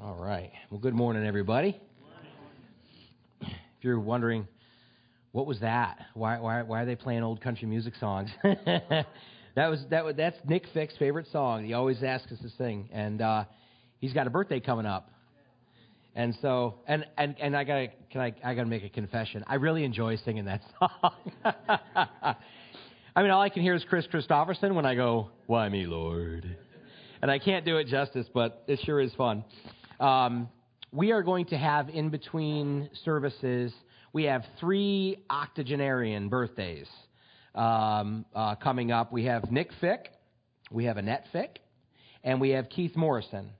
All right. Well, good morning, everybody. If you're wondering, what was that? Why, why, why are they playing old country music songs? that was that. Was, that's Nick Fick's favorite song. He always asks us to sing, and uh, he's got a birthday coming up. And so, and and and I gotta, can I? I gotta make a confession. I really enjoy singing that song. I mean, all I can hear is Kris Kristofferson when I go, "Why me, Lord," and I can't do it justice, but it sure is fun. Um, we are going to have in between services, we have three octogenarian birthdays um, uh, coming up. We have Nick Fick, we have Annette Fick, and we have Keith Morrison.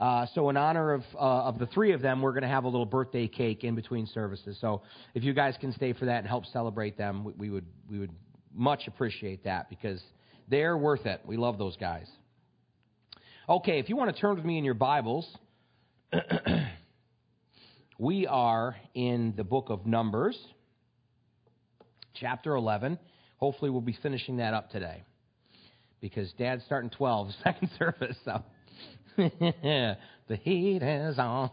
Uh, so, in honor of uh, of the three of them, we're going to have a little birthday cake in between services. So, if you guys can stay for that and help celebrate them, we, we would we would much appreciate that because they're worth it. We love those guys. Okay, if you want to turn with me in your Bibles we are in the book of Numbers, chapter 11. Hopefully, we'll be finishing that up today because Dad's starting 12, second service. So the heat is on.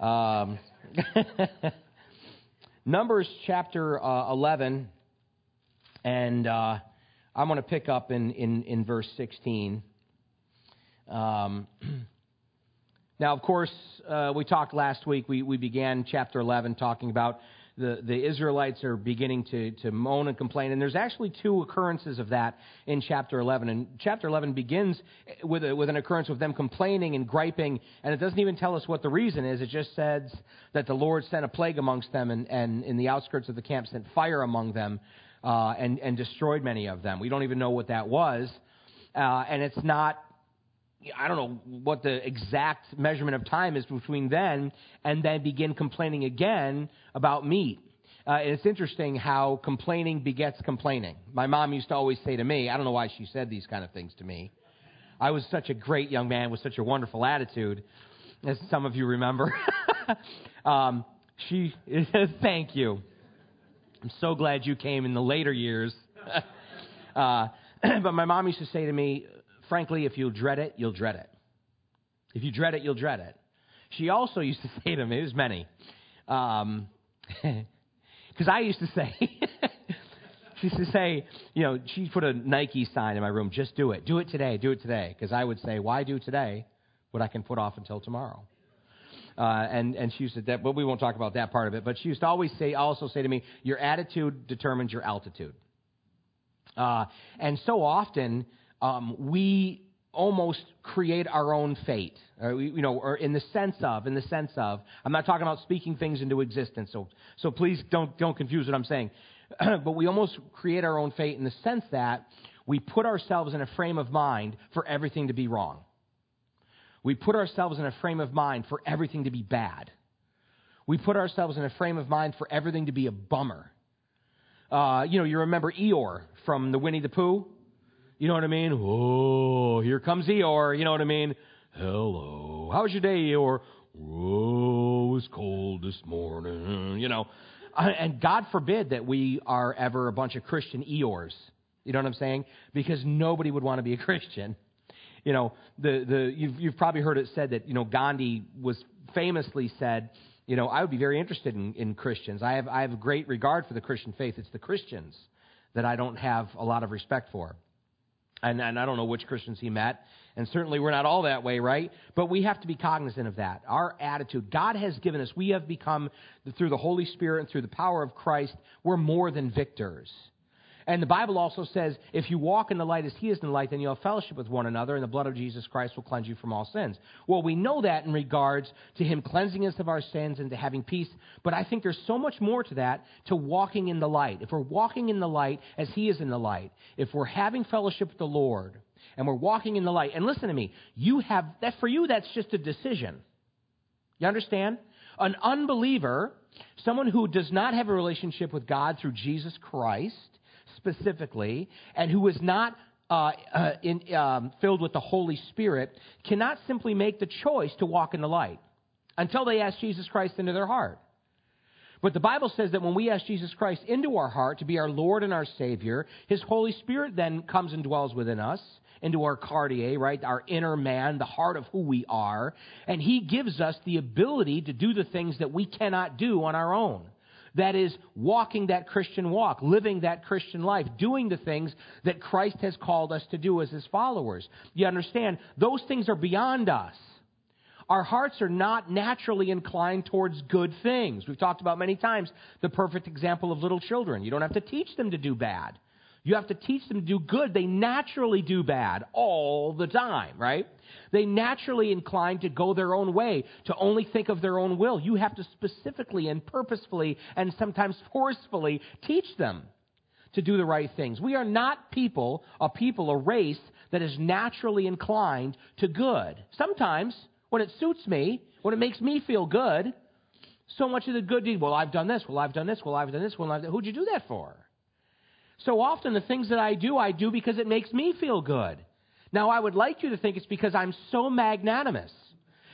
Um, Numbers chapter uh, 11, and uh, I'm going to pick up in, in, in verse 16. Um, Now, of course, uh, we talked last week, we, we began chapter 11 talking about the, the Israelites are beginning to, to moan and complain. And there's actually two occurrences of that in chapter 11. And chapter 11 begins with, a, with an occurrence of them complaining and griping. And it doesn't even tell us what the reason is. It just says that the Lord sent a plague amongst them and, and in the outskirts of the camp sent fire among them uh, and, and destroyed many of them. We don't even know what that was. Uh, and it's not I don't know what the exact measurement of time is between then and then begin complaining again about meat. Uh, and it's interesting how complaining begets complaining. My mom used to always say to me, I don't know why she said these kind of things to me. I was such a great young man with such a wonderful attitude, as some of you remember. um, she, thank you. I'm so glad you came in the later years. uh, but my mom used to say to me, frankly, if you dread it, you'll dread it. If you dread it, you'll dread it. She also used to say to me, there's many, because um, I used to say, she used to say, you know, she put a Nike sign in my room, just do it. Do it today, do it today. Because I would say, why do today what I can put off until tomorrow? Uh, and, and she used to, but we won't talk about that part of it. But she used to always say, also say to me, your attitude determines your altitude. Uh, and so often, um, we almost create our own fate, or, you know, or in the sense of, in the sense of, I'm not talking about speaking things into existence, so, so please don't, don't confuse what I'm saying. but we almost create our own fate in the sense that we put ourselves in a frame of mind for everything to be wrong. We put ourselves in a frame of mind for everything to be bad. We put ourselves in a frame of mind for everything to be a bummer. Uh, you know, you remember Eeyore from the Winnie the Pooh? You know what I mean? Oh, here comes Eeyore. You know what I mean? Hello. How was your day, Eeyore? Oh, it was cold this morning. You know, uh, and God forbid that we are ever a bunch of Christian Eeyores. You know what I'm saying? Because nobody would want to be a Christian. You know, the the you've you've probably heard it said that you know Gandhi was famously said, you know, I would be very interested in, in Christians. I have I have great regard for the Christian faith. It's the Christians that I don't have a lot of respect for. And, and I don't know which Christians he met. And certainly we're not all that way, right? But we have to be cognizant of that. Our attitude, God has given us, we have become, through the Holy Spirit and through the power of Christ, we're more than victors. And the Bible also says, if you walk in the light as He is in the light, then you'll have fellowship with one another, and the blood of Jesus Christ will cleanse you from all sins. Well, we know that in regards to Him cleansing us of our sins and to having peace, but I think there's so much more to that, to walking in the light. If we're walking in the light as He is in the light, if we're having fellowship with the Lord, and we're walking in the light, and listen to me, you have, that for you, that's just a decision. You understand? An unbeliever, someone who does not have a relationship with God through Jesus Christ, specifically, and who is not uh, uh, in, um, filled with the Holy Spirit, cannot simply make the choice to walk in the light until they ask Jesus Christ into their heart. But the Bible says that when we ask Jesus Christ into our heart to be our Lord and our Savior, His Holy Spirit then comes and dwells within us, into our cardia, right? Our inner man, the heart of who we are. And He gives us the ability to do the things that we cannot do on our own. That is, walking that Christian walk, living that Christian life, doing the things that Christ has called us to do as His followers. You understand? Those things are beyond us. Our hearts are not naturally inclined towards good things. We've talked about many times the perfect example of little children. You don't have to teach them to do bad. You have to teach them to do good. They naturally do bad all the time, right? They naturally incline to go their own way, to only think of their own will. You have to specifically and purposefully and sometimes forcefully teach them to do the right things. We are not people, a people, a race that is naturally inclined to good. Sometimes when it suits me, when it makes me feel good, so much of the good deed, well, I've done this, well, I've done this, well, I've done this, well, I've done, who'd you do that for? So often the things that I do, I do because it makes me feel good. Now, I would like you to think it's because I'm so magnanimous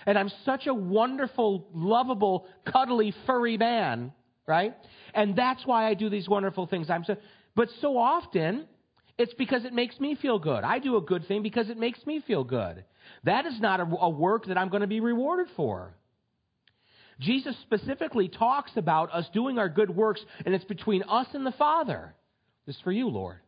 and I'm such a wonderful, lovable, cuddly, furry man, right? And that's why I do these wonderful things. I'm so, but so often, it's because it makes me feel good. I do a good thing because it makes me feel good. That is not a, a work that I'm going to be rewarded for. Jesus specifically talks about us doing our good works, and it's between us and the Father. This is for you, Lord.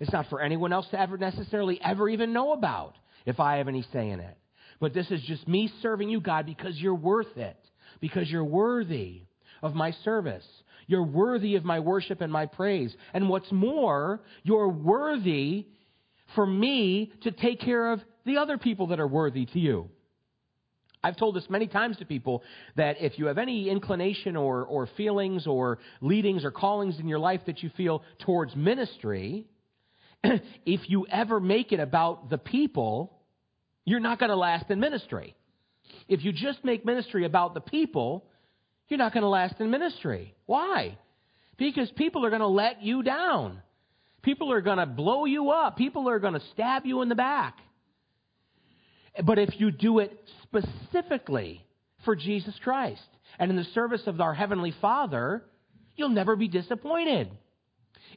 It's not for anyone else to ever necessarily ever even know about if I have any say in it. But this is just me serving you, God, because you're worth it, because you're worthy of my service. You're worthy of my worship and my praise. And what's more, you're worthy for me to take care of the other people that are worthy to you. I've told this many times to people that if you have any inclination or, or feelings or leadings or callings in your life that you feel towards ministry, if you ever make it about the people, you're not going to last in ministry. If you just make ministry about the people, you're not going to last in ministry. Why? Because people are going to let you down. People are going to blow you up. People are going to stab you in the back. But if you do it specifically for Jesus Christ and in the service of our Heavenly Father, you'll never be disappointed.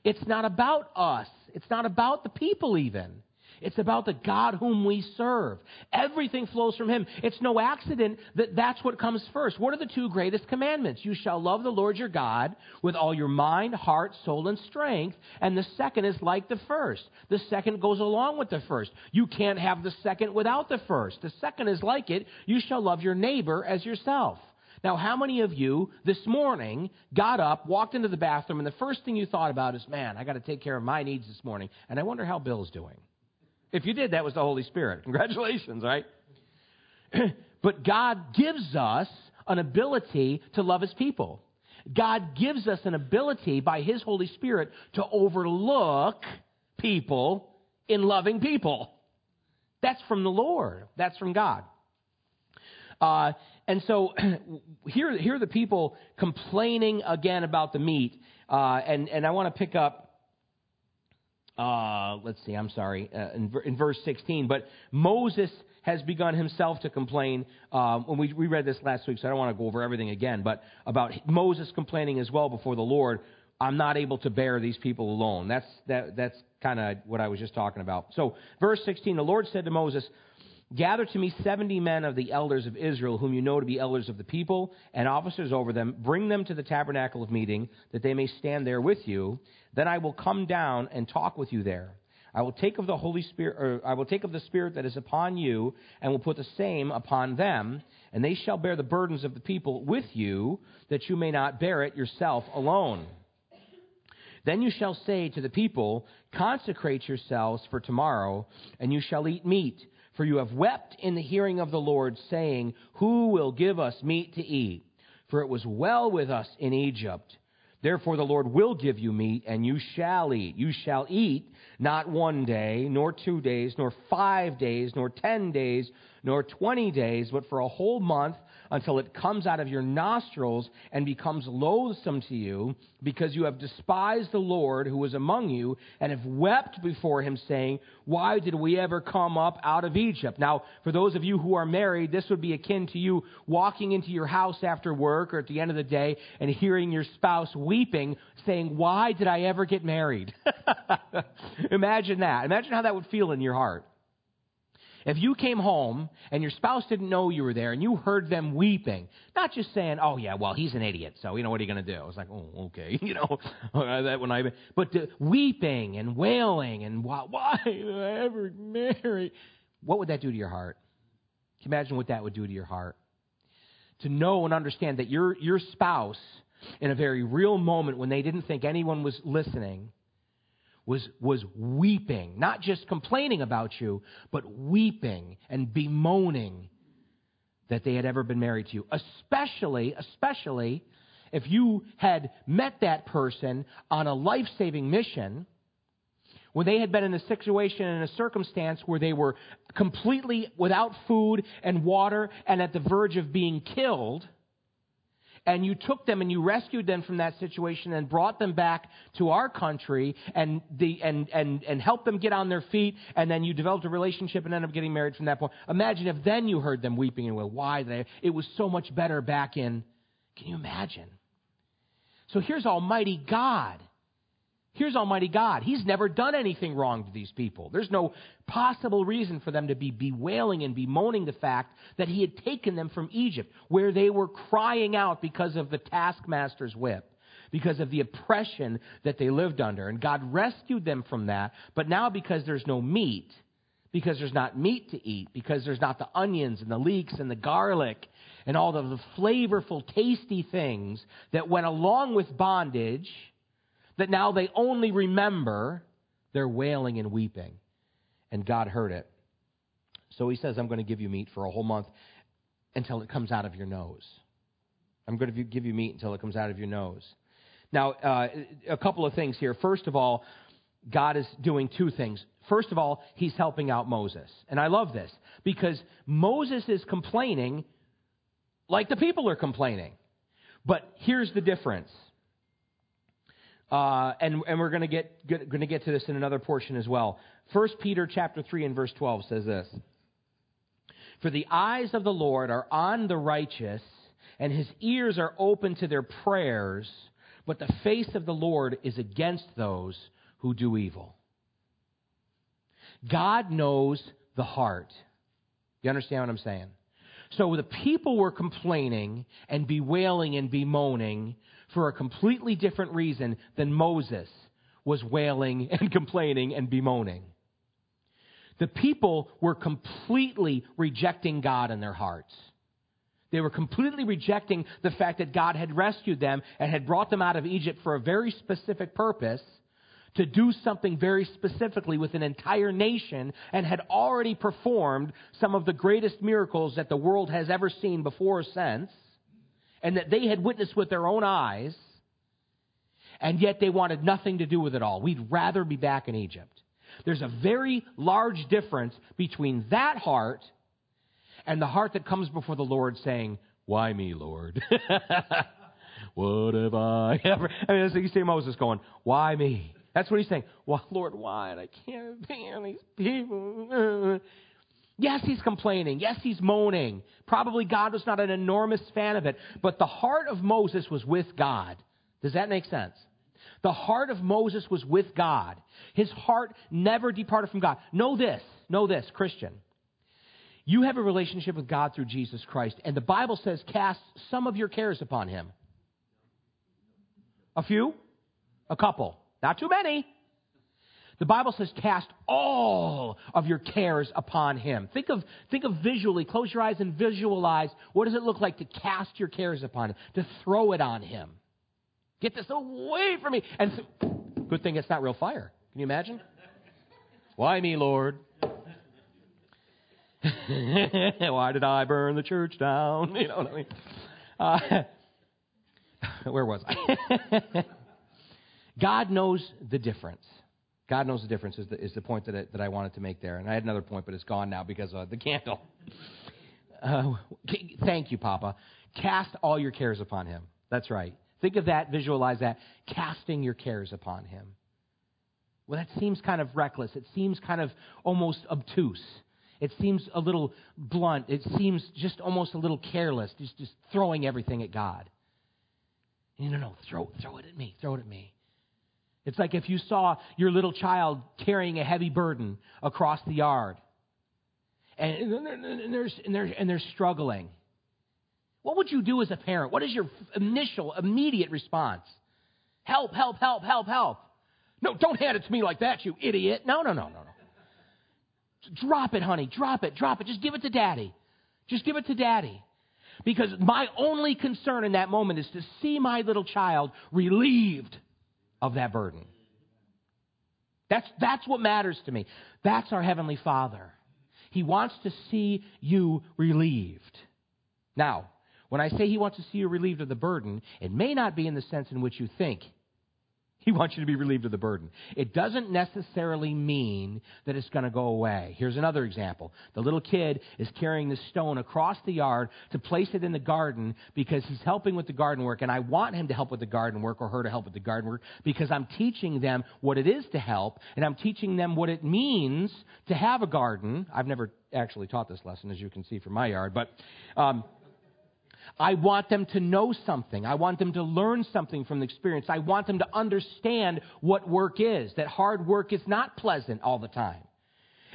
It's not about us. It's not about the people even. It's about the God whom we serve. Everything flows from Him. It's no accident that that's what comes first. What are the two greatest commandments? You shall love the Lord your God with all your mind, heart, soul, and strength. And the second is like the first. The second goes along with the first. You can't have the second without the first. The second is like it. You shall love your neighbor as yourself. Now, how many of you this morning got up, walked into the bathroom, and the first thing you thought about is, man, I got to take care of my needs this morning, and I wonder how Bill's doing? If you did, that was the Holy Spirit. Congratulations, right? but God gives us an ability to love His people. God gives us an ability by His Holy Spirit to overlook people in loving people. That's from the Lord. That's from God. Uh, and so here, here are the people complaining again about the meat. Uh, and, and I want to pick up uh, let's see, I'm sorry, uh, in, in, verse 16. But Moses has begun himself to complain. Um, when we, we read this last week, so I don't want to go over everything again, but about Moses complaining as well before the Lord. I'm not able to bear these people alone. That's that, that's kind of what I was just talking about. So, verse 16, the Lord said to Moses, Gather to me seventy men of the elders of Israel, whom you know to be elders of the people, and officers over them. Bring them to the tabernacle of meeting, that they may stand there with you. Then I will come down and talk with you there. I will take of the Holy Spirit, or I will take of the Spirit that is upon you, and will put the same upon them, and they shall bear the burdens of the people with you, that you may not bear it yourself alone. Then you shall say to the people, Consecrate yourselves for tomorrow, and you shall eat meat for you have wept in the hearing of the Lord, saying, Who will give us meat to eat? For it was well with us in Egypt. Therefore the Lord will give you meat, and you shall eat. You shall eat not one day, nor two days, nor five days, nor ten days, nor 20 days, but for a whole month until it comes out of your nostrils and becomes loathsome to you, because you have despised the Lord who was among you and have wept before him, saying, Why did we ever come up out of Egypt? Now, for those of you who are married, this would be akin to you walking into your house after work or at the end of the day and hearing your spouse weeping, saying, Why did I ever get married? Imagine that. Imagine how that would feel in your heart. If you came home and your spouse didn't know you were there and you heard them weeping, not just saying, "Oh yeah, well he's an idiot, so you know what are you going to do?" I was like, "Oh, okay," you know, that when I, but weeping and wailing and why, why did I ever marry? What would that do to your heart? Can you imagine what that would do to your heart? To know and understand that your your spouse, in a very real moment when they didn't think anyone was listening, was, was weeping, not just complaining about you, but weeping and bemoaning that they had ever been married to you. Especially, especially if you had met that person on a life saving mission, when they had been in a situation and a circumstance where they were completely without food and water and at the verge of being killed and you took them and you rescued them from that situation and brought them back to our country and the and and and helped them get on their feet and then you developed a relationship and ended up getting married from that point. Imagine if then you heard them weeping and well, why they it was so much better back in can you imagine? So here's Almighty God Here's Almighty God. He's never done anything wrong to these people. There's no possible reason for them to be bewailing and bemoaning the fact that He had taken them from Egypt, where they were crying out because of the taskmaster's whip, because of the oppression that they lived under. And God rescued them from that. But now, because there's no meat, because there's not meat to eat, because there's not the onions and the leeks and the garlic and all of the flavorful, tasty things that went along with bondage that now they only remember their wailing and weeping. And God heard it. So he says, I'm going to give you meat for a whole month until it comes out of your nose. I'm going to give you meat until it comes out of your nose. Now, uh, a couple of things here. First of all, God is doing two things. First of all, he's helping out Moses. And I love this because Moses is complaining like the people are complaining. But here's the difference uh, and, and we're going to get going to get to this in another portion as well. First Peter chapter three and verse twelve says this: "For the eyes of the Lord are on the righteous, and His ears are open to their prayers, but the face of the Lord is against those who do evil." God knows the heart. You understand what I'm saying? So the people were complaining and bewailing and bemoaning for a completely different reason than Moses was wailing and complaining and bemoaning. The people were completely rejecting God in their hearts. They were completely rejecting the fact that God had rescued them and had brought them out of Egypt for a very specific purpose to do something very specifically with an entire nation and had already performed some of the greatest miracles that the world has ever seen before or since and that they had witnessed with their own eyes, and yet they wanted nothing to do with it all. We'd rather be back in Egypt. There's a very large difference between that heart and the heart that comes before the Lord saying, Why me, Lord? what have I ever? I mean, you see Moses going, Why me? That's what he's saying. Well, Lord, why? I can't stand these people. Yes, he's complaining. Yes, he's moaning. Probably God was not an enormous fan of it, but the heart of Moses was with God. Does that make sense? The heart of Moses was with God. His heart never departed from God. Know this, know this, Christian. You have a relationship with God through Jesus Christ, and the Bible says cast some of your cares upon him. A few? A couple. Not too many. The Bible says, cast all of your cares upon him. Think of, think of visually, close your eyes and visualize what does it look like to cast your cares upon him, to throw it on him. Get this away from me. And good thing it's not real fire. Can you imagine? Why me, Lord? Why did I burn the church down? You know what I mean? Uh, where was I? God knows the difference. God knows the difference is the, is the point that I, that I wanted to make there. And I had another point, but it's gone now because of the candle. Uh, thank you, Papa. Cast all your cares upon him. That's right. Think of that, visualize that, casting your cares upon him. Well, that seems kind of reckless. It seems kind of almost obtuse. It seems a little blunt. It seems just almost a little careless, just, just throwing everything at God. No, no, no, throw, throw it at me, throw it at me. It's like if you saw your little child carrying a heavy burden across the yard and, and, they're, and, they're, and they're struggling. What would you do as a parent? What is your initial, immediate response? Help, help, help, help, help. No, don't hand it to me like that, you idiot. No, no, no, no, no. Drop it, honey. Drop it, drop it. Just give it to daddy. Just give it to daddy. Because my only concern in that moment is to see my little child relieved of that burden. That's, that's what matters to me. That's our Heavenly Father. He wants to see you relieved. Now, when I say He wants to see you relieved of the burden, it may not be in the sense in which you think. He wants you to be relieved of the burden. It doesn't necessarily mean that it's going to go away. Here's another example. The little kid is carrying the stone across the yard to place it in the garden because he's helping with the garden work, and I want him to help with the garden work or her to help with the garden work because I'm teaching them what it is to help, and I'm teaching them what it means to have a garden. I've never actually taught this lesson, as you can see from my yard, but. Um, I want them to know something. I want them to learn something from the experience. I want them to understand what work is, that hard work is not pleasant all the time.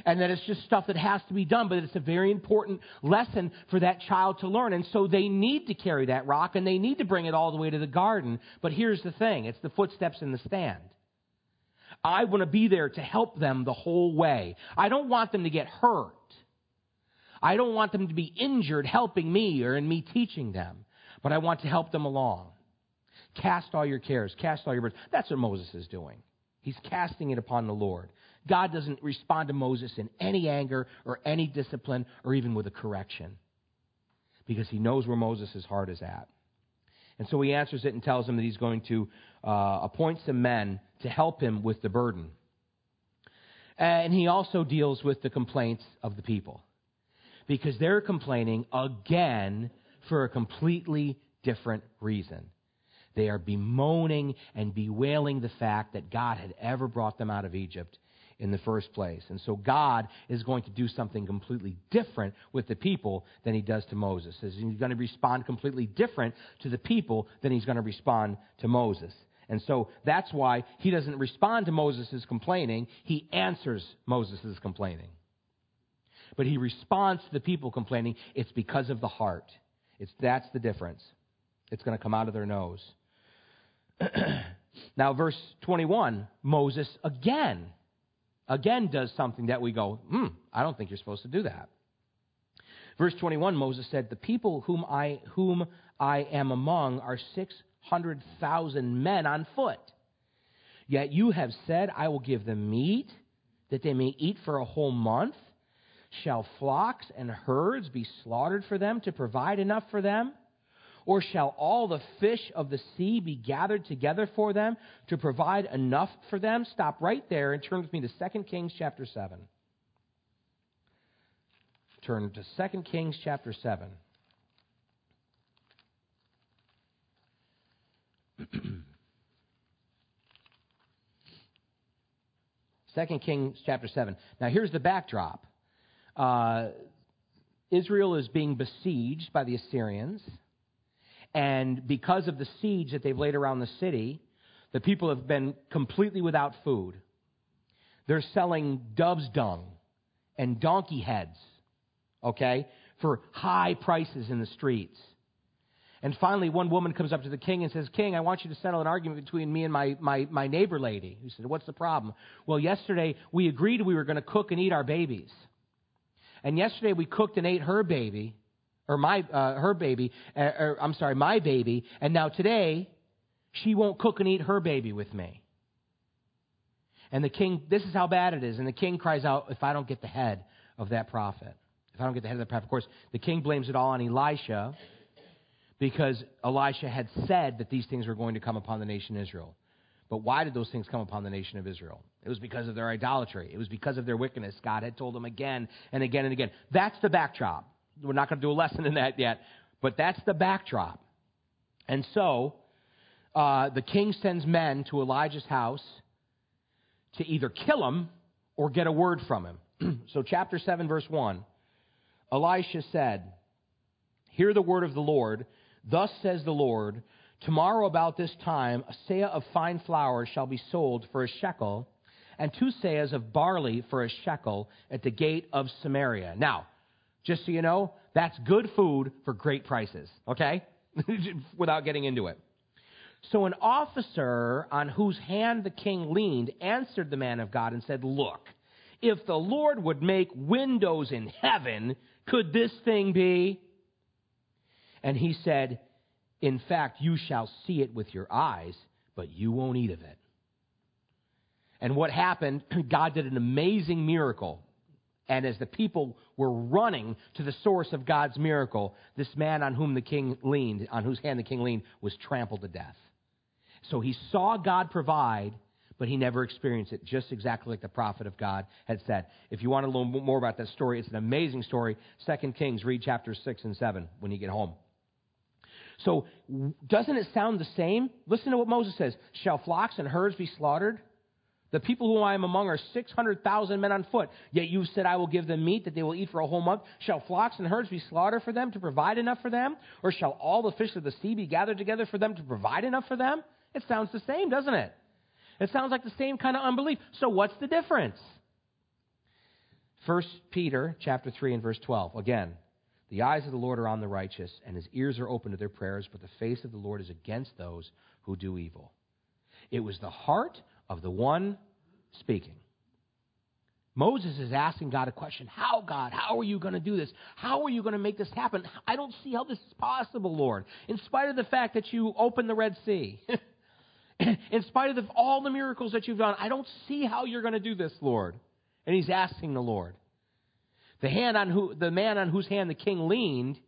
And that it's just stuff that has to be done, but it's a very important lesson for that child to learn. And so they need to carry that rock and they need to bring it all the way to the garden. But here's the thing it's the footsteps in the stand. I want to be there to help them the whole way. I don't want them to get hurt. I don't want them to be injured helping me or in me teaching them, but I want to help them along. Cast all your cares, cast all your burdens. That's what Moses is doing. He's casting it upon the Lord. God doesn't respond to Moses in any anger or any discipline or even with a correction because he knows where Moses' heart is at. And so he answers it and tells him that he's going to uh, appoint some men to help him with the burden. And he also deals with the complaints of the people because they're complaining again for a completely different reason. They are bemoaning and bewailing the fact that God had ever brought them out of Egypt in the first place. And so God is going to do something completely different with the people than he does to Moses. He's going to respond completely different to the people than he's going to respond to Moses. And so that's why he doesn't respond to Moses' complaining, he answers Moses' complaining. But he responds to the people complaining, it's because of the heart. It's, that's the difference. It's going to come out of their nose. now, verse 21, Moses again, again does something that we go, hmm, I don't think you're supposed to do that. Verse 21, Moses said, The people whom I, whom I am among are 600,000 men on foot. Yet you have said, I will give them meat, that they may eat for a whole month. Shall flocks and herds be slaughtered for them to provide enough for them? Or shall all the fish of the sea be gathered together for them to provide enough for them? Stop right there and turn with me to 2 Kings chapter 7. Turn to 2 Kings chapter 7. Second Kings chapter 7. Now here's the backdrop. Uh, Israel is being besieged by the Assyrians. And because of the siege that they've laid around the city, the people have been completely without food. They're selling dove's dung and donkey heads, okay, for high prices in the streets. And finally, one woman comes up to the king and says, King, I want you to settle an argument between me and my, my, my neighbor lady. He said, What's the problem? Well, yesterday we agreed we were going to cook and eat our babies. And yesterday we cooked and ate her baby, or my uh, her baby, uh, or I'm sorry, my baby. And now today, she won't cook and eat her baby with me. And the king, this is how bad it is. And the king cries out, "If I don't get the head of that prophet, if I don't get the head of that prophet." Of course, the king blames it all on Elisha because Elisha had said that these things were going to come upon the nation Israel. But why did those things come upon the nation of Israel? It was because of their idolatry. It was because of their wickedness. God had told them again and again and again. That's the backdrop. We're not going to do a lesson in that yet, but that's the backdrop. And so, uh, the king sends men to Elijah's house to either kill him or get a word from him. so, chapter 7, verse 1 Elisha said, Hear the word of the Lord. Thus says the Lord, Tomorrow about this time, a seah of fine flour shall be sold for a shekel, and two seahs of barley for a shekel at the gate of Samaria. Now, just so you know, that's good food for great prices, okay? Without getting into it. So an officer on whose hand the king leaned answered the man of God and said, Look, if the Lord would make windows in heaven, could this thing be? And he said, In fact, you shall see it with your eyes, but you won't eat of it. And what happened, God did an amazing miracle. And as the people were running to the source of God's miracle, this man on whom the king leaned, on whose hand the king leaned, was trampled to death. So he saw God provide, but he never experienced it, just exactly like the prophet of God had said. If you want to learn more about that story, it's an amazing story. Second Kings, read chapters 6 and 7 when you get home. So, doesn't it sound the same? Listen to what Moses says Shall flocks and herds be slaughtered? The people whom I am among are 600,000 men on foot. Yet you said, I will give them meat that they will eat for a whole month. Shall flocks and herds be slaughtered for them to provide enough for them? Or shall all the fish of the sea be gathered together for them to provide enough for them? It sounds the same, doesn't it? It sounds like the same kind of unbelief. So what's the difference? 1 Peter chapter 3 and verse 12. Again, the eyes of the Lord are on the righteous, and his ears are open to their prayers, but the face of the Lord is against those who do evil. It was the heart of the one speaking. Moses is asking God a question How, God? How are you going to do this? How are you going to make this happen? I don't see how this is possible, Lord. In spite of the fact that you opened the Red Sea, in spite of the, all the miracles that you've done, I don't see how you're going to do this, Lord. And he's asking the Lord. The, hand on who, the man on whose hand the king leaned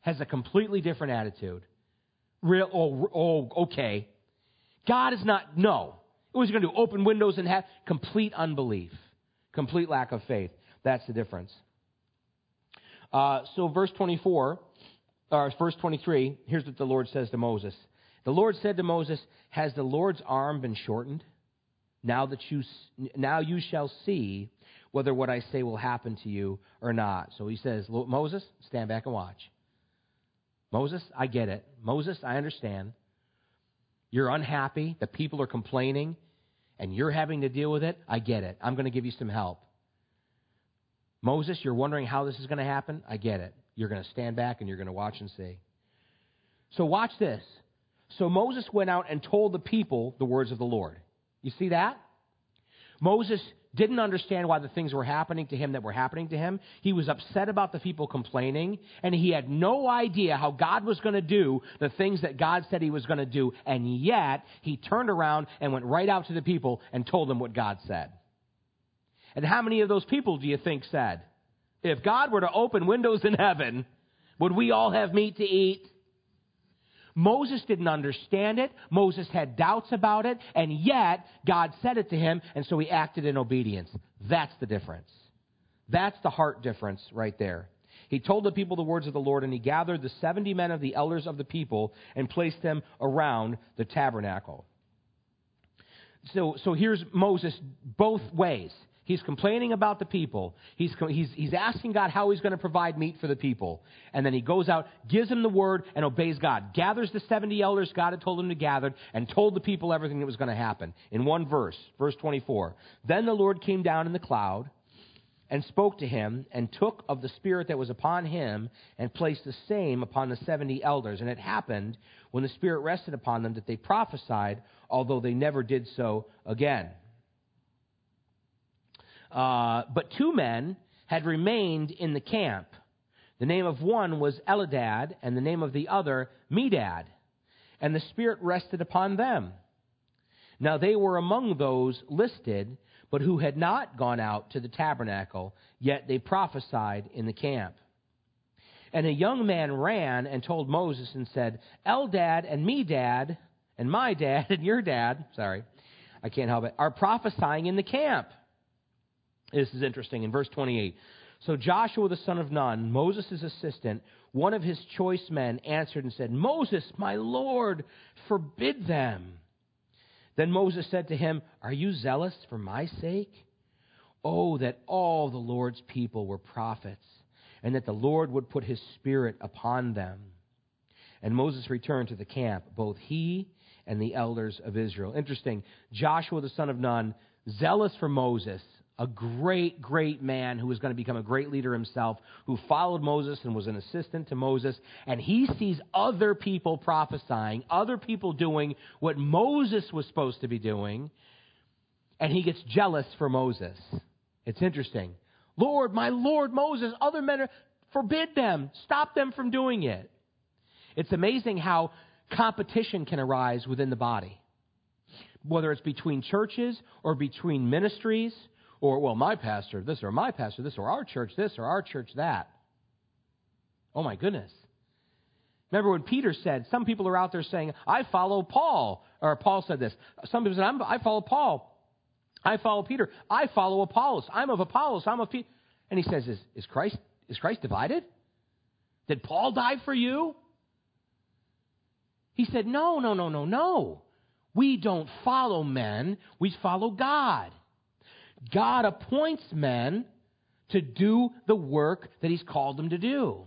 has a completely different attitude. Real, oh, oh, okay. God is not, no. What was he going to do? Open windows and have complete unbelief, complete lack of faith. That's the difference. Uh, so, verse 24, or verse 23, here's what the Lord says to Moses. The Lord said to Moses, Has the Lord's arm been shortened? Now that you, now you shall see whether what I say will happen to you or not. So he says, Moses, stand back and watch. Moses, I get it. Moses, I understand. You're unhappy. The people are complaining and you're having to deal with it, I get it. I'm going to give you some help. Moses, you're wondering how this is going to happen? I get it. You're going to stand back and you're going to watch and see. So watch this. So Moses went out and told the people the words of the Lord. You see that? Moses didn't understand why the things were happening to him that were happening to him. He was upset about the people complaining, and he had no idea how God was going to do the things that God said he was going to do. And yet, he turned around and went right out to the people and told them what God said. And how many of those people do you think said, if God were to open windows in heaven, would we all have meat to eat? Moses didn't understand it. Moses had doubts about it. And yet, God said it to him, and so he acted in obedience. That's the difference. That's the heart difference right there. He told the people the words of the Lord, and he gathered the 70 men of the elders of the people and placed them around the tabernacle. So, so here's Moses both ways. He's complaining about the people. He's, he's, he's asking God how he's going to provide meat for the people. And then he goes out, gives him the word, and obeys God. Gathers the 70 elders God had told him to gather, and told the people everything that was going to happen. In one verse, verse 24. Then the Lord came down in the cloud and spoke to him, and took of the Spirit that was upon him, and placed the same upon the 70 elders. And it happened, when the Spirit rested upon them, that they prophesied, although they never did so again. Uh, but two men had remained in the camp. The name of one was Eldad, and the name of the other Medad. And the Spirit rested upon them. Now they were among those listed, but who had not gone out to the tabernacle, yet they prophesied in the camp. And a young man ran and told Moses and said, Eldad and Medad, and my dad and your dad, sorry, I can't help it, are prophesying in the camp. This is interesting. In verse 28, so Joshua the son of Nun, Moses' assistant, one of his choice men, answered and said, Moses, my Lord, forbid them. Then Moses said to him, Are you zealous for my sake? Oh, that all the Lord's people were prophets, and that the Lord would put his spirit upon them. And Moses returned to the camp, both he and the elders of Israel. Interesting. Joshua the son of Nun, zealous for Moses, a great, great man who was going to become a great leader himself, who followed Moses and was an assistant to Moses. And he sees other people prophesying, other people doing what Moses was supposed to be doing, and he gets jealous for Moses. It's interesting. Lord, my Lord Moses, other men, are, forbid them, stop them from doing it. It's amazing how competition can arise within the body, whether it's between churches or between ministries or, well, my pastor this, or my pastor this, or our church this, or our church that. Oh, my goodness. Remember when Peter said, some people are out there saying, I follow Paul. Or Paul said this. Some people said, i follow Paul. I follow Peter. I follow Apollos. I'm of Apollos. I'm of Peter. And he says, is, is, Christ, is Christ divided? Did Paul die for you? He said, No, no, no, no, no. We don't follow men, we follow God. God appoints men to do the work that He's called them to do.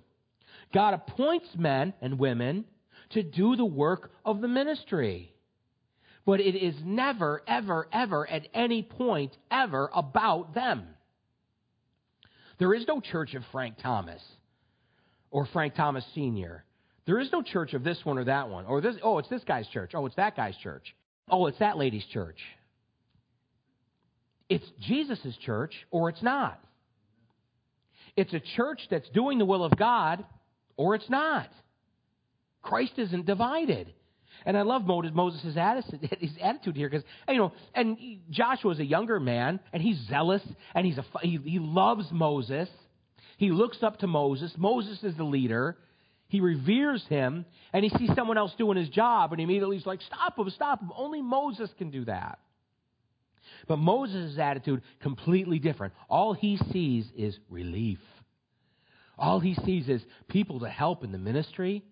God appoints men and women to do the work of the ministry. But it is never, ever, ever, at any point, ever about them. There is no church of Frank Thomas or Frank Thomas Sr. There is no church of this one or that one. Or this, oh, it's this guy's church. Oh, it's that guy's church. Oh, it's that lady's church. It's Jesus' church or it's not. It's a church that's doing the will of God or it's not. Christ isn't divided. And I love Moses' attitude, his attitude here because, you know, and Joshua is a younger man and he's zealous and he's a, he, he loves Moses. He looks up to Moses. Moses is the leader. He reveres him and he sees someone else doing his job and immediately is like, stop him, stop him. Only Moses can do that. But Moses' attitude, completely different. All he sees is relief. All he sees is people to help in the ministry,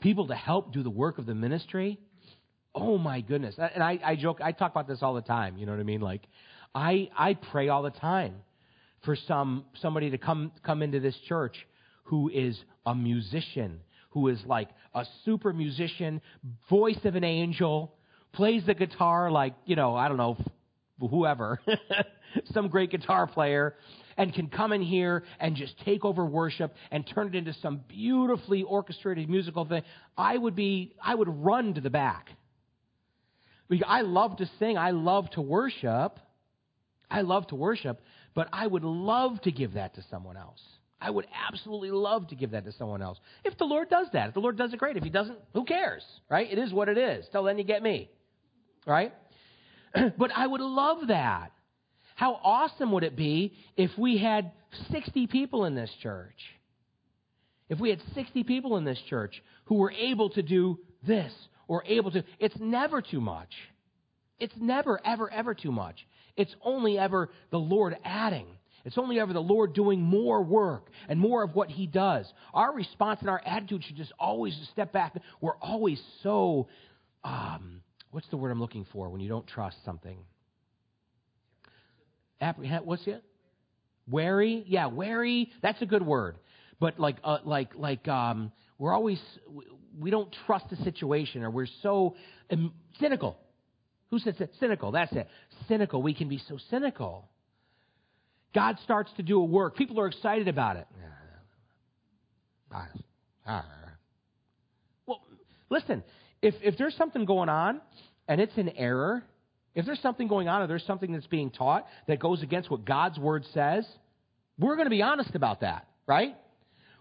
people to help do the work of the ministry. Oh my goodness. And I, I joke, I talk about this all the time. You know what I mean? Like, I, I pray all the time for some, somebody to come, come into this church who is a musician, who is like a super musician, voice of an angel, plays the guitar like, you know, I don't know, whoever, some great guitar player, and can come in here and just take over worship and turn it into some beautifully orchestrated musical thing, I would be, I would run to the back. I love to sing, I love to worship, I love to worship, but I would love to give that to someone else. I would absolutely love to give that to someone else. If the Lord does that, if the Lord does it, great. If He doesn't, who cares, right? It is what it is. Till then, you get me, right? but I would love that. How awesome would it be if we had 60 people in this church? If we had 60 people in this church who were able to do this or able to, it's never too much. It's never, ever, ever too much. It's only ever the Lord adding. It's only ever the Lord doing more work and more of what He does. Our response and our attitude should just always step back. We're always so um, what's the word I'm looking for when you don't trust something? Apprehend, what's it? Wary? Yeah, wary. That's a good word. But like, uh, like, like, um, we're always we don't trust the situation, or we're so um, cynical. Who said cynical? That's it. Cynical. We can be so cynical. God starts to do a work. People are excited about it. Well, listen. If if there's something going on and it's an error, if there's something going on or there's something that's being taught that goes against what God's word says, we're going to be honest about that, right?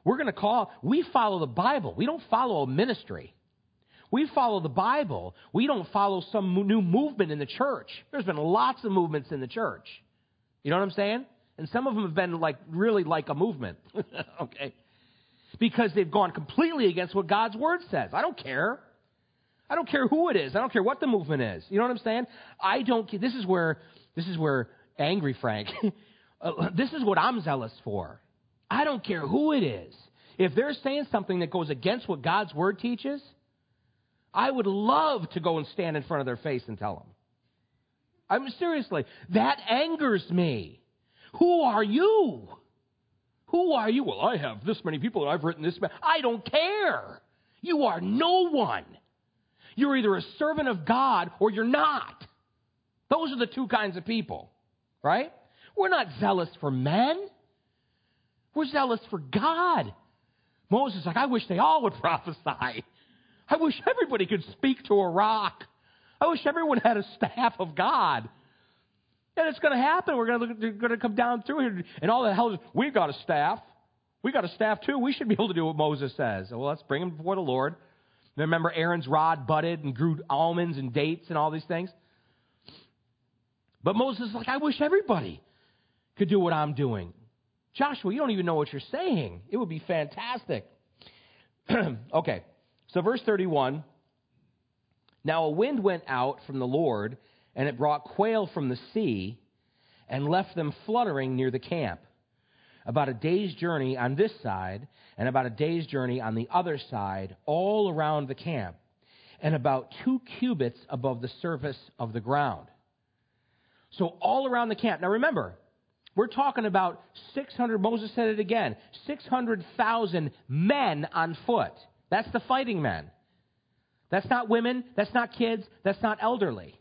We're going to call, we follow the Bible. We don't follow a ministry. We follow the Bible. We don't follow some new movement in the church. There's been lots of movements in the church. You know what I'm saying? And some of them have been like really like a movement. okay? Because they've gone completely against what God's word says. I don't care. I don't care who it is. I don't care what the movement is. You know what I'm saying? I don't. This is where this is where angry Frank. uh, this is what I'm zealous for. I don't care who it is. If they're saying something that goes against what God's word teaches, I would love to go and stand in front of their face and tell them. I'm seriously, that angers me. Who are you? Who are you? Well, I have this many people and I've written this. I don't care. You are no one. You're either a servant of God or you're not. Those are the two kinds of people, right? We're not zealous for men. We're zealous for God. Moses like, I wish they all would prophesy. I wish everybody could speak to a rock. I wish everyone had a staff of God. And it's going to happen. We're going to, going to come down through here. And all the hell, we've got a staff. We've got a staff too. We should be able to do what Moses says. Well, let's bring him before the Lord. Remember, Aaron's rod budded and grew almonds and dates and all these things. But Moses is like, I wish everybody could do what I'm doing. Joshua, you don't even know what you're saying. It would be fantastic. okay, so verse 31 Now a wind went out from the Lord, and it brought quail from the sea, and left them fluttering near the camp. About a day's journey on this side, and about a day's journey on the other side, all around the camp, and about two cubits above the surface of the ground. So all around the camp. Now remember, we're talking about 600, Moses said it again, 600,000 men on foot. That's the fighting men. That's not women, that's not kids, that's not elderly.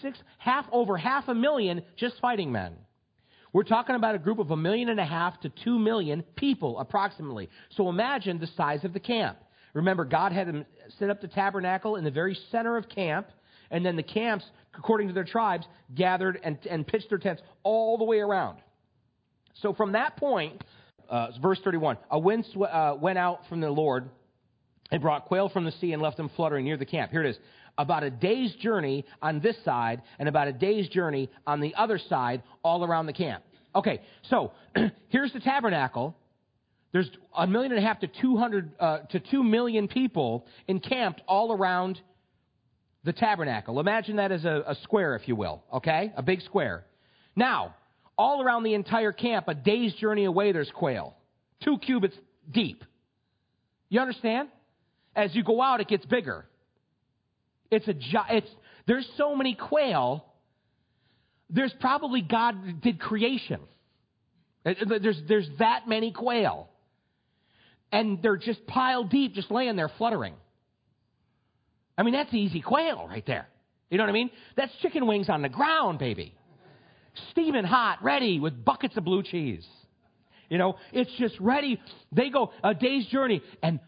Six, half, over half a million just fighting men. We're talking about a group of a million and a half to two million people, approximately. So imagine the size of the camp. Remember, God had them set up the tabernacle in the very center of camp, and then the camps, according to their tribes, gathered and, and pitched their tents all the way around. So from that point, uh, verse 31, a wind sw- uh, went out from the Lord and brought quail from the sea and left them fluttering near the camp. Here it is. About a day's journey on this side and about a day's journey on the other side, all around the camp. Okay, so here's the tabernacle. There's a million and a half to 200 uh, to 2 million people encamped all around the tabernacle. Imagine that as a, a square, if you will, okay? A big square. Now, all around the entire camp, a day's journey away, there's quail, two cubits deep. You understand? As you go out, it gets bigger. It's a it's there's so many quail. There's probably God did creation. Uh, uh, there's there's that many quail, and they're just piled deep, just laying there fluttering. I mean, that's easy quail right there. You know what I mean? That's chicken wings on the ground, baby. Steaming hot, ready with buckets of blue cheese. You know, it's just ready. They go a day's journey, and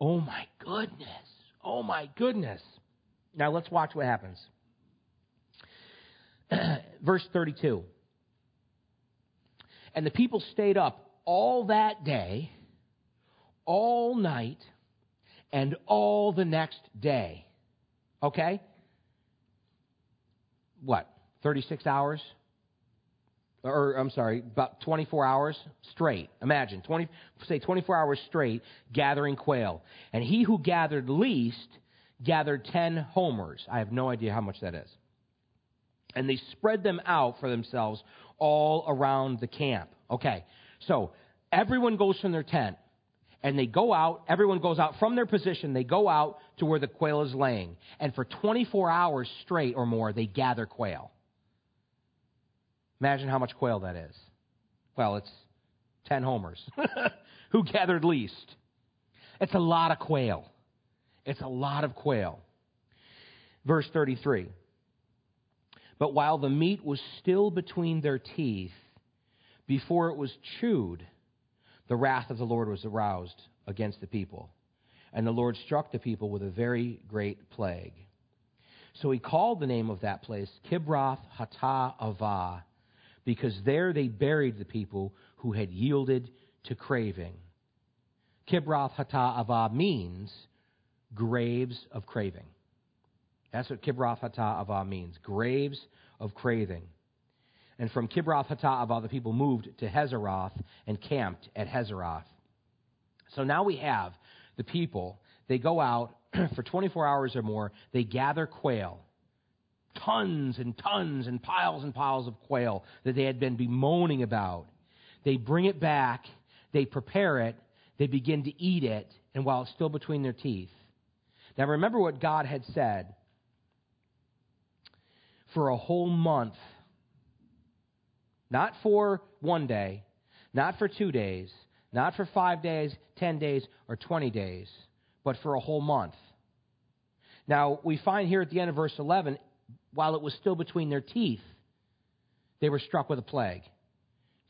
oh my goodness, oh my goodness. Now let's watch what happens. Verse 32. And the people stayed up all that day, all night, and all the next day. Okay? What? 36 hours? Or, I'm sorry, about 24 hours straight. Imagine, 20, say 24 hours straight gathering quail. And he who gathered least gathered 10 homers. I have no idea how much that is. And they spread them out for themselves all around the camp. Okay, so everyone goes from their tent and they go out, everyone goes out from their position, they go out to where the quail is laying. And for 24 hours straight or more, they gather quail. Imagine how much quail that is. Well, it's 10 homers. Who gathered least? It's a lot of quail. It's a lot of quail. Verse 33. But while the meat was still between their teeth, before it was chewed, the wrath of the Lord was aroused against the people. And the Lord struck the people with a very great plague. So he called the name of that place Kibroth Hattaavah, because there they buried the people who had yielded to craving. Kibroth Hattaavah means graves of craving. That's what Kibroth Hattaavah means graves of craving. And from Kibroth Hattaavah, the people moved to Hazeroth and camped at Hazeroth. So now we have the people they go out for 24 hours or more, they gather quail. Tons and tons and piles and piles of quail that they had been bemoaning about. They bring it back, they prepare it, they begin to eat it, and while it's still between their teeth. Now remember what God had said. For a whole month, not for one day, not for two days, not for five days, ten days, or twenty days, but for a whole month. Now, we find here at the end of verse 11, while it was still between their teeth, they were struck with a plague.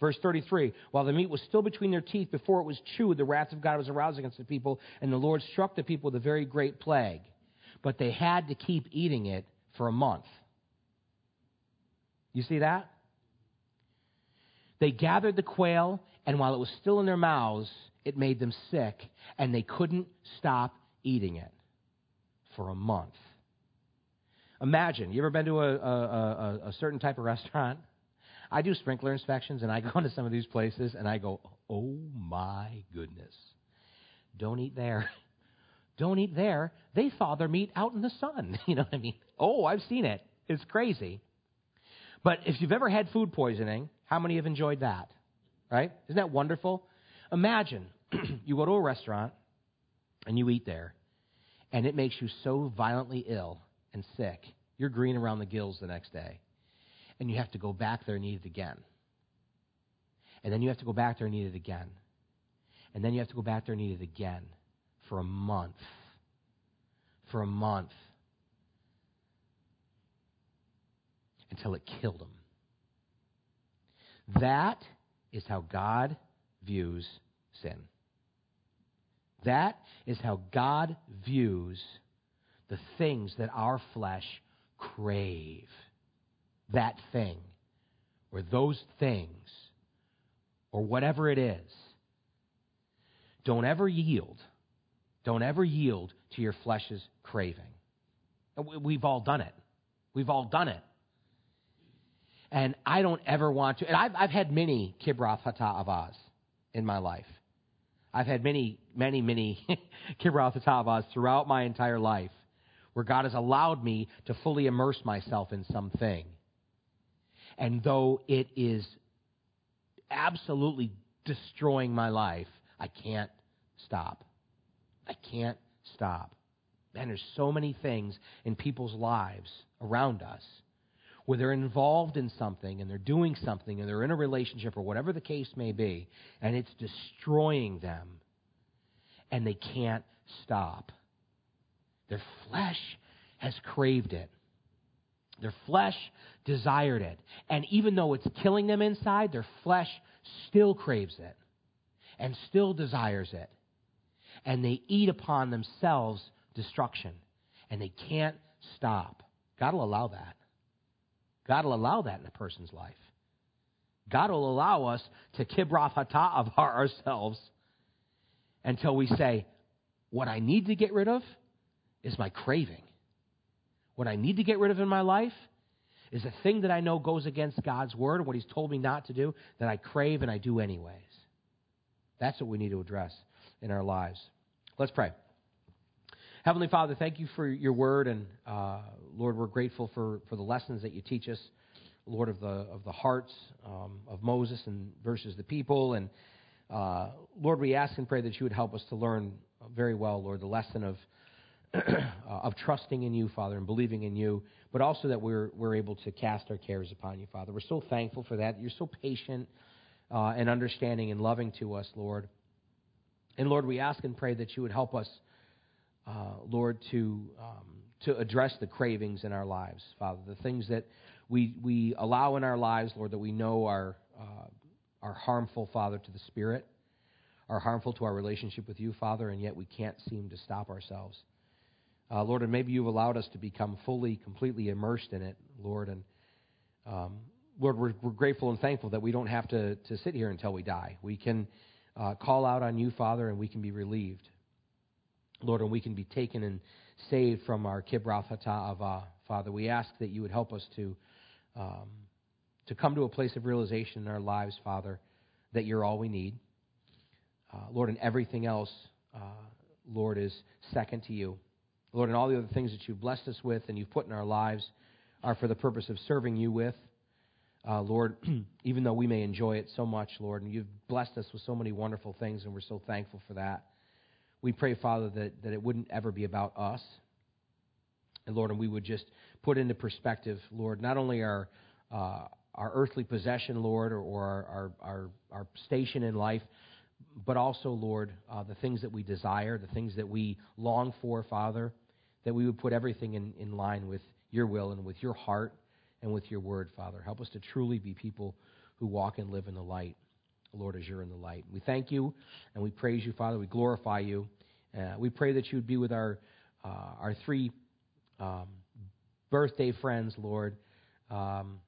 Verse 33 While the meat was still between their teeth before it was chewed, the wrath of God was aroused against the people, and the Lord struck the people with a very great plague. But they had to keep eating it for a month. You see that? They gathered the quail, and while it was still in their mouths, it made them sick, and they couldn't stop eating it for a month. Imagine, you ever been to a, a, a, a certain type of restaurant? I do sprinkler inspections, and I go into some of these places, and I go, oh my goodness. Don't eat there. Don't eat there. They thaw their meat out in the sun. You know what I mean? Oh, I've seen it. It's crazy. But if you've ever had food poisoning, how many have enjoyed that? Right? Isn't that wonderful? Imagine you go to a restaurant and you eat there, and it makes you so violently ill and sick, you're green around the gills the next day. And you have to go back there and eat it again. And then you have to go back there and eat it again. And then you have to go back there and eat it again for a month. For a month. Until it killed him. That is how God views sin. That is how God views the things that our flesh crave. That thing, or those things, or whatever it is. Don't ever yield. Don't ever yield to your flesh's craving. We've all done it. We've all done it. And I don't ever want to. And I've, I've had many kibroth hata avaz in my life. I've had many, many, many kibroth hata avaz throughout my entire life where God has allowed me to fully immerse myself in something. And though it is absolutely destroying my life, I can't stop. I can't stop. Man, there's so many things in people's lives around us where they're involved in something and they're doing something and they're in a relationship or whatever the case may be, and it's destroying them, and they can't stop. Their flesh has craved it. Their flesh desired it. And even though it's killing them inside, their flesh still craves it and still desires it. And they eat upon themselves destruction. And they can't stop. God will allow that. God will allow that in a person's life. God will allow us to kibroth of ourselves until we say, what I need to get rid of is my craving. What I need to get rid of in my life is a thing that I know goes against God's word and what He's told me not to do that I crave and I do anyways. That's what we need to address in our lives. Let's pray. Heavenly Father, thank you for your word, and uh, Lord, we're grateful for, for the lessons that you teach us, Lord, of the of the hearts um, of Moses and versus the people, and uh, Lord, we ask and pray that you would help us to learn very well, Lord, the lesson of of trusting in you, Father, and believing in you, but also that we're, we're able to cast our cares upon you, Father. We're so thankful for that. You're so patient uh, and understanding and loving to us, Lord. And Lord, we ask and pray that you would help us, uh, Lord, to, um, to address the cravings in our lives, Father, the things that we, we allow in our lives, Lord, that we know are, uh, are harmful, Father, to the Spirit, are harmful to our relationship with you, Father, and yet we can't seem to stop ourselves. Uh, Lord, and maybe you've allowed us to become fully, completely immersed in it, Lord. And um, Lord, we're, we're, grateful and thankful that we don't have to, to sit here until we die. We can uh, call out on you, Father, and we can be relieved. Lord, and we can be taken and saved from our kibroth ava. Father, we ask that you would help us to, um, to come to a place of realization in our lives, Father, that you're all we need. Uh, Lord, and everything else, uh, Lord, is second to you. Lord, and all the other things that you've blessed us with and you've put in our lives are for the purpose of serving you with. Uh, Lord, even though we may enjoy it so much, Lord, and you've blessed us with so many wonderful things, and we're so thankful for that. We pray, Father, that, that it wouldn't ever be about us. And Lord, and we would just put into perspective, Lord, not only our uh, our earthly possession, Lord, or, or our, our, our, station in life, but also, Lord, uh, the things that we desire, the things that we long for, Father, that we would put everything in, in line with your will and with your heart and with your word, Father. Help us to truly be people who walk and live in the light, Lord, as you're in the light. We thank you and we praise you, Father. We glorify you. Uh, we pray that you would be with our, uh, our three um, birthday friends, Lord. Um,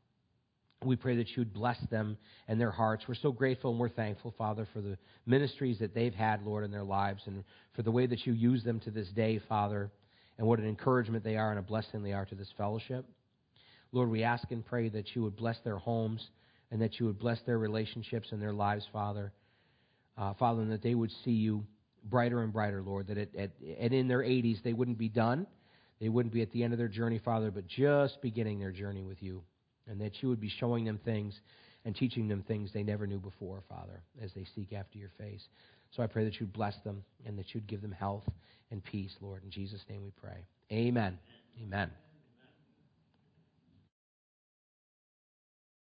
we pray that you would bless them and their hearts. We're so grateful and we're thankful, Father, for the ministries that they've had, Lord, in their lives and for the way that you use them to this day, Father, and what an encouragement they are and a blessing they are to this fellowship. Lord, we ask and pray that you would bless their homes and that you would bless their relationships and their lives, Father. Uh, Father, and that they would see you brighter and brighter, Lord, that at, at, and in their 80s they wouldn't be done. They wouldn't be at the end of their journey, Father, but just beginning their journey with you and that you would be showing them things and teaching them things they never knew before, Father, as they seek after your face. So I pray that you'd bless them and that you'd give them health and peace, Lord. In Jesus' name we pray. Amen. Amen.